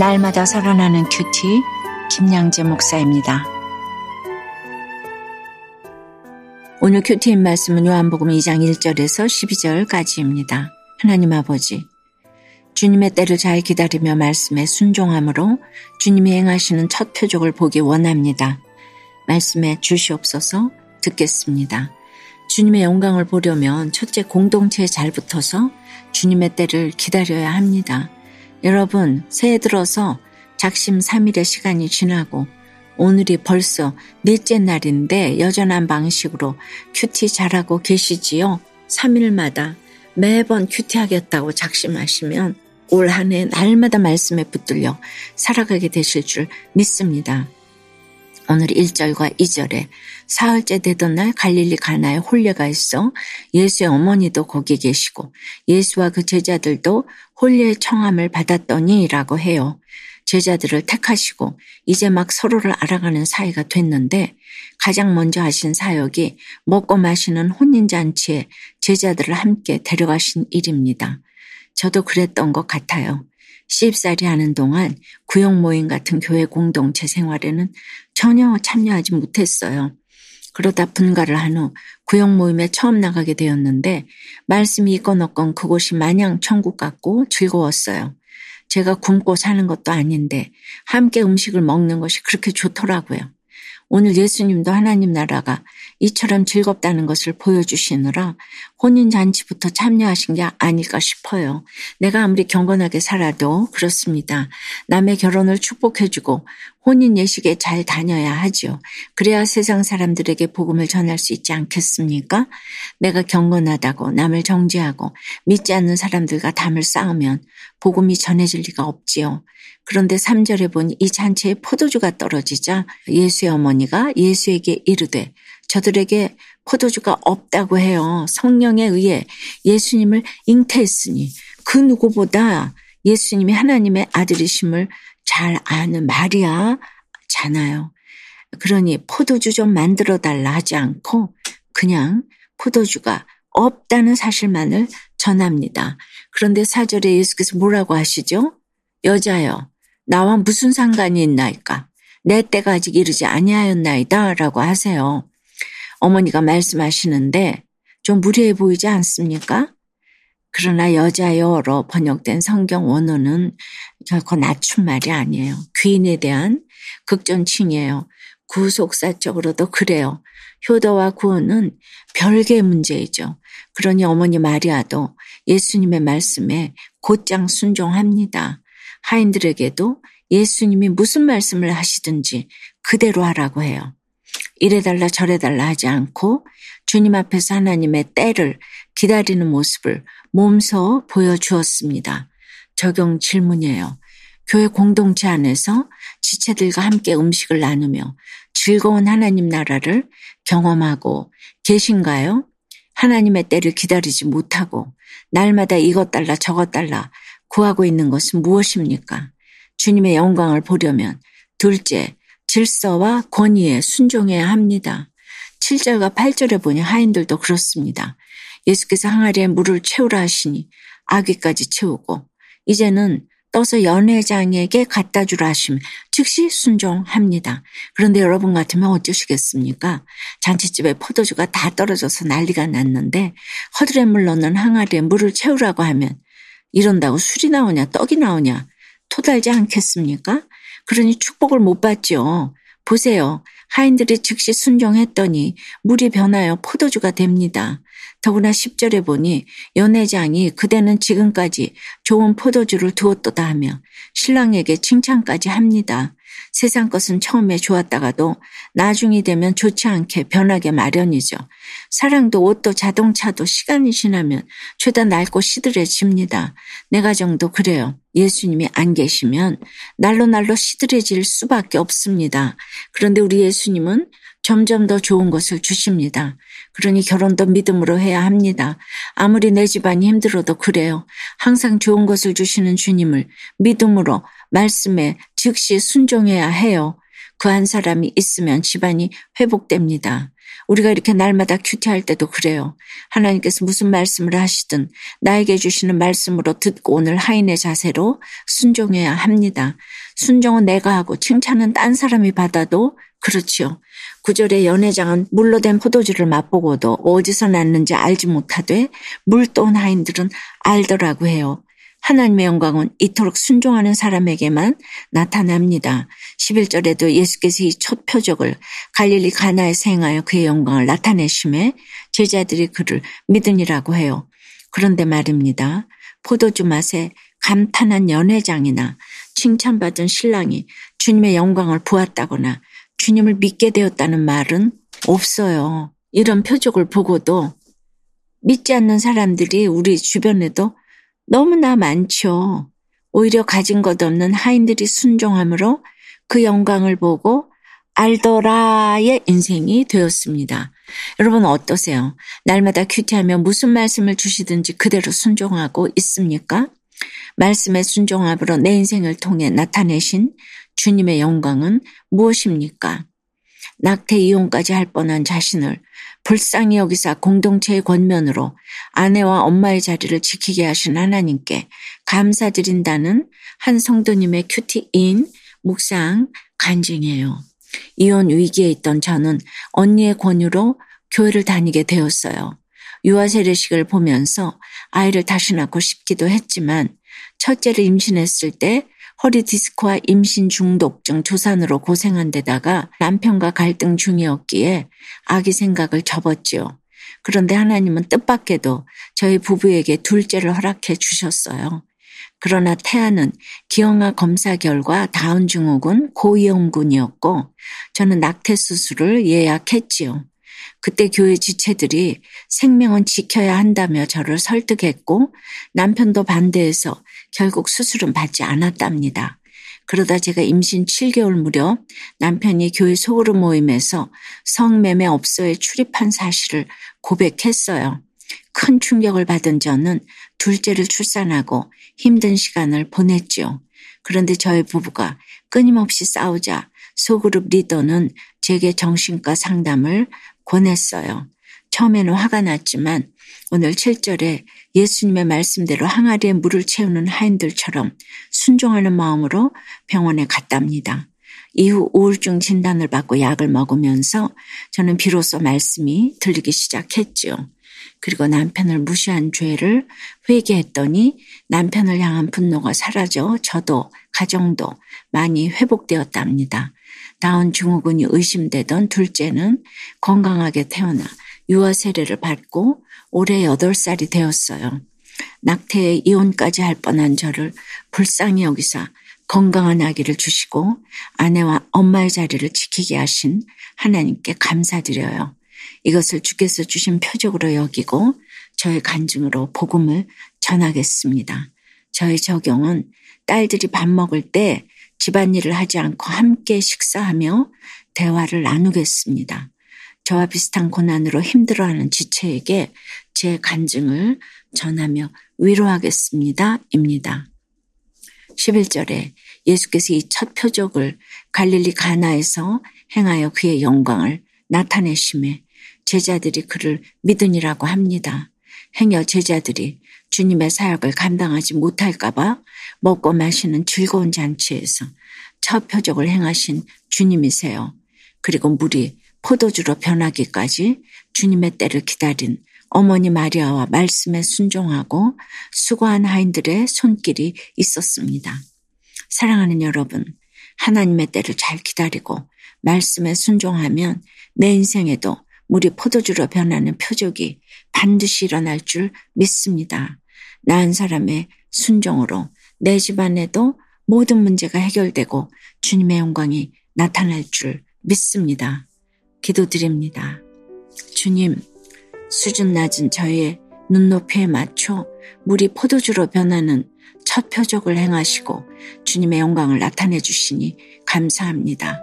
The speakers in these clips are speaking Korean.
날마다 살아나는 큐티 김양재 목사입니다. 오늘 큐티인 말씀은 요한복음 2장 1절에서 12절까지입니다. 하나님 아버지, 주님의 때를 잘 기다리며 말씀에 순종함으로 주님이 행하시는 첫 표적을 보기 원합니다. 말씀해 주시옵소서 듣겠습니다. 주님의 영광을 보려면 첫째 공동체에 잘 붙어서 주님의 때를 기다려야 합니다. 여러분, 새해 들어서 작심 3일의 시간이 지나고 오늘이 벌써 넷째 날인데 여전한 방식으로 큐티 잘하고 계시지요? 3일마다 매번 큐티하겠다고 작심하시면 올 한 해 날마다 말씀에 붙들려 살아가게 되실 줄 믿습니다. 오늘 1절과 2절에 사흘째 되던 날 갈릴리 가나에 홀례가 있어 예수의 어머니도 거기 계시고 예수와 그 제자들도 홀례의 청함을 받았더니 라고 해요. 제자들을 택하시고 이제 막 서로를 알아가는 사이가 됐는데 가장 먼저 하신 사역이 먹고 마시는 혼인잔치에 제자들을 함께 데려가신 일입니다. 저도 그랬던 것 같아요. 시집살이 하는 동안 구역 모임 같은 교회 공동체 생활에는 전혀 참여하지 못했어요. 그러다 분가를 한 후 구역 모임에 처음 나가게 되었는데 말씀이 있건 없건 그곳이 마냥 천국 같고 즐거웠어요. 제가 굶고 사는 것도 아닌데 함께 음식을 먹는 것이 그렇게 좋더라고요. 오늘 예수님도 하나님 나라가 이처럼 즐겁다는 것을 보여주시느라 혼인잔치부터 참여하신 게 아닐까 싶어요. 내가 아무리 경건하게 살아도 그렇습니다. 남의 결혼을 축복해주고 혼인 예식에 잘 다녀야 하죠. 그래야 세상 사람들에게 복음을 전할 수 있지 않겠습니까? 내가 경건하다고 남을 정죄하고 믿지 않는 사람들과 담을 쌓으면 복음이 전해질 리가 없지요. 그런데 3절에 보니 이 잔치에 포도주가 떨어지자 예수의 어머니 가 예수에게 이르되 저들에게 포도주가 없다고 해요. 성령에 의해 예수님을 잉태했으니 그 누구보다 예수님이 하나님의 아들이심을 잘 아는 마리아 잖아요. 그러니 포도주 좀 만들어 달라 하지 않고 그냥 포도주가 없다는 사실만을 전합니다. 그런데 사절에 예수께서 뭐라고 하시죠? 여자여, 나와 무슨 상관이 있나이까? 내 때가 아직 이르지 아니하였나이다 라고 하세요. 어머니가 말씀하시는데 좀 무례해 보이지 않습니까? 그러나 여자여로 번역된 성경 원어는 결코 낮춘 말이 아니에요. 귀인에 대한 극존칭이에요. 구속사적으로도 그래요. 효도와 구원은 별개의 문제이죠. 그러니 어머니 마리아도 예수님의 말씀에 곧장 순종합니다. 하인들에게도 예수님이 무슨 말씀을 하시든지 그대로 하라고 해요. 이래달라 저래달라 하지 않고 주님 앞에서 하나님의 때를 기다리는 모습을 몸소 보여주었습니다. 적용 질문이에요. 교회 공동체 안에서 지체들과 함께 음식을 나누며 즐거운 하나님 나라를 경험하고 계신가요? 하나님의 때를 기다리지 못하고 날마다 이것 달라 저것 달라 구하고 있는 것은 무엇입니까? 주님의 영광을 보려면 둘째, 질서와 권위에 순종해야 합니다. 7절과 8절에 보니 하인들도 그렇습니다. 예수께서 항아리에 물을 채우라 하시니 아귀까지 채우고 이제는 떠서 연회장에게 갖다 주라 하시면 즉시 순종합니다. 그런데 여러분 같으면 어쩌시겠습니까? 잔치집에 포도주가 다 떨어져서 난리가 났는데 허들에 물 넣는 항아리에 물을 채우라고 하면 이런다고 술이 나오냐 떡이 나오냐 토달지 않겠습니까? 그러니 축복을 못 받죠. 보세요. 하인들이 즉시 순종했더니 물이 변하여 포도주가 됩니다. 더구나 10절에 보니 연회장이 그대는 지금까지 좋은 포도주를 두었도다 하며 신랑에게 칭찬까지 합니다. 세상 것은 처음에 좋았다가도 나중이 되면 좋지 않게 변하게 마련이죠. 사랑도 옷도 자동차도 시간이 지나면 죄다 낡고 시들해집니다. 내 가정도 그래요. 예수님이 안 계시면 날로 날로 시들해질 수밖에 없습니다. 그런데 우리 예수님은 점점 더 좋은 것을 주십니다. 그러니 결혼도 믿음으로 해야 합니다. 아무리 내 집안이 힘들어도 그래요. 항상 좋은 것을 주시는 주님을 믿음으로 말씀에 즉시 순종해야 해요. 그 한 사람이 있으면 집안이 회복됩니다. 우리가 이렇게 날마다 큐티할 때도 그래요. 하나님께서 무슨 말씀을 하시든 나에게 주시는 말씀으로 듣고 오늘 하인의 자세로 순종해야 합니다. 순종은 내가 하고 칭찬은 딴 사람이 받아도 그렇지요. 구절의 연회장은 물로 된 포도주를 맛보고도 어디서 났는지 알지 못하되 물돈 하인들은 알더라고 해요. 하나님의 영광은 이토록 순종하는 사람에게만 나타납니다. 11절에도 예수께서 이 첫 표적을 갈릴리 가나에서 행하여 그의 영광을 나타내심에 제자들이 그를 믿으니라고 해요. 그런데 말입니다. 포도주 맛에 감탄한 연회장이나 칭찬받은 신랑이 주님의 영광을 보았다거나 주님을 믿게 되었다는 말은 없어요. 이런 표적을 보고도 믿지 않는 사람들이 우리 주변에도 너무나 많죠. 오히려 가진 것 없는 하인들이 순종함으로 그 영광을 보고 알더라의 인생이 되었습니다. 여러분 어떠세요? 날마다 큐티하며 무슨 말씀을 주시든지 그대로 순종하고 있습니까? 말씀에 순종함으로 내 인생을 통해 나타내신 주님의 영광은 무엇입니까? 낙태 이혼까지 할 뻔한 자신을 불쌍히 여기사 공동체의 권면으로 아내와 엄마의 자리를 지키게 하신 하나님께 감사드린다는 한 성도님의 큐티인 묵상 간증이에요. 이혼 위기에 있던 저는 언니의 권유로 교회를 다니게 되었어요. 유아 세례식을 보면서 아이를 다시 낳고 싶기도 했지만 첫째를 임신했을 때 허리 디스크와 임신 중독증 조산으로 고생한 데다가 남편과 갈등 중이었기에 아기 생각을 접었지요. 그런데 하나님은 뜻밖에도 저희 부부에게 둘째를 허락해 주셨어요. 그러나 태아는 기형아 검사 결과 다운 증후군 고위험군이었고 저는 낙태 수술을 예약했지요. 그때 교회 지체들이 생명은 지켜야 한다며 저를 설득했고 남편도 반대해서 결국 수술은 받지 않았답니다. 그러다 제가 임신 7개월 무렵 남편이 교회 소그룹 모임에서 성매매 업소에 출입한 사실을 고백했어요. 큰 충격을 받은 저는 둘째를 출산하고 힘든 시간을 보냈지요. 그런데 저희 부부가 끊임없이 싸우자 소그룹 리더는 제게 정신과 상담을 권했어요. 처음에는 화가 났지만 오늘 7절에 예수님의 말씀대로 항아리에 물을 채우는 하인들처럼 순종하는 마음으로 병원에 갔답니다. 이후 우울증 진단을 받고 약을 먹으면서 저는 비로소 말씀이 들리기 시작했지요. 그리고 남편을 무시한 죄를 회개했더니 남편을 향한 분노가 사라져 저도 가정도 많이 회복되었답니다. 다운 증후군이 의심되던 둘째는 건강하게 태어나 유아 세례를 받고 올해 8살이 되었어요. 낙태에 이혼까지 할 뻔한 저를 불쌍히 여기사 건강한 아기를 주시고 아내와 엄마의 자리를 지키게 하신 하나님께 감사드려요. 이것을 주께서 주신 표적으로 여기고 저의 간증으로 복음을 전하겠습니다. 저의 적용은 딸들이 밥 먹을 때 집안일을 하지 않고 함께 식사하며 대화를 나누겠습니다. 저와 비슷한 고난으로 힘들어하는 지체에게 제 간증을 전하며 위로하겠습니다. 입니다. 11절에 예수께서 이 첫 표적을 갈릴리 가나에서 행하여 그의 영광을 나타내심에 제자들이 그를 믿으니라고 합니다. 행여 제자들이 주님의 사역을 감당하지 못할까봐 먹고 마시는 즐거운 잔치에서 첫 표적을 행하신 주님이세요. 그리고 물이 포도주로 변하기까지 주님의 때를 기다린 어머니 마리아와 말씀에 순종하고 수고한 하인들의 손길이 있었습니다. 사랑하는 여러분, 하나님의 때를 잘 기다리고 말씀에 순종하면 내 인생에도 물이 포도주로 변하는 표적이 반드시 일어날 줄 믿습니다. 나은 사람의 순종으로 내 집안에도 모든 문제가 해결되고 주님의 영광이 나타날 줄 믿습니다. 기도드립니다. 주님, 수준 낮은 저의 눈높이에 맞춰 물이 포도주로 변하는 첫 표적을 행하시고 주님의 영광을 나타내 주시니 감사합니다.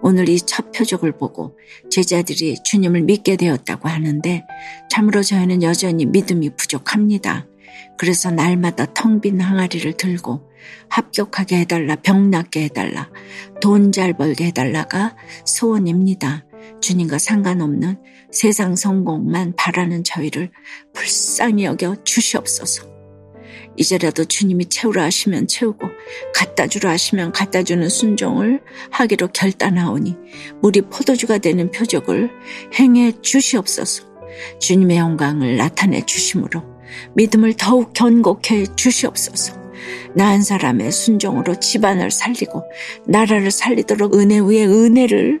오늘 이 첫 표적을 보고 제자들이 주님을 믿게 되었다고 하는데 참으로 저희는 여전히 믿음이 부족합니다. 그래서 날마다 텅 빈 항아리를 들고 합격하게 해달라, 병 낫게 해달라, 돈 잘 벌게 해달라가 소원입니다. 주님과 상관없는 세상 성공만 바라는 저희를 불쌍히 여겨 주시옵소서. 이제라도 주님이 채우라 하시면 채우고 갖다 주라 하시면 갖다 주는 순종을 하기로 결단하오니 우리 포도주가 되는 표적을 행해 주시옵소서. 주님의 영광을 나타내 주심으로 믿음을 더욱 견고케 주시옵소서. 나한 사람의 순종으로 집안을 살리고 나라를 살리도록 은혜 위에 은혜를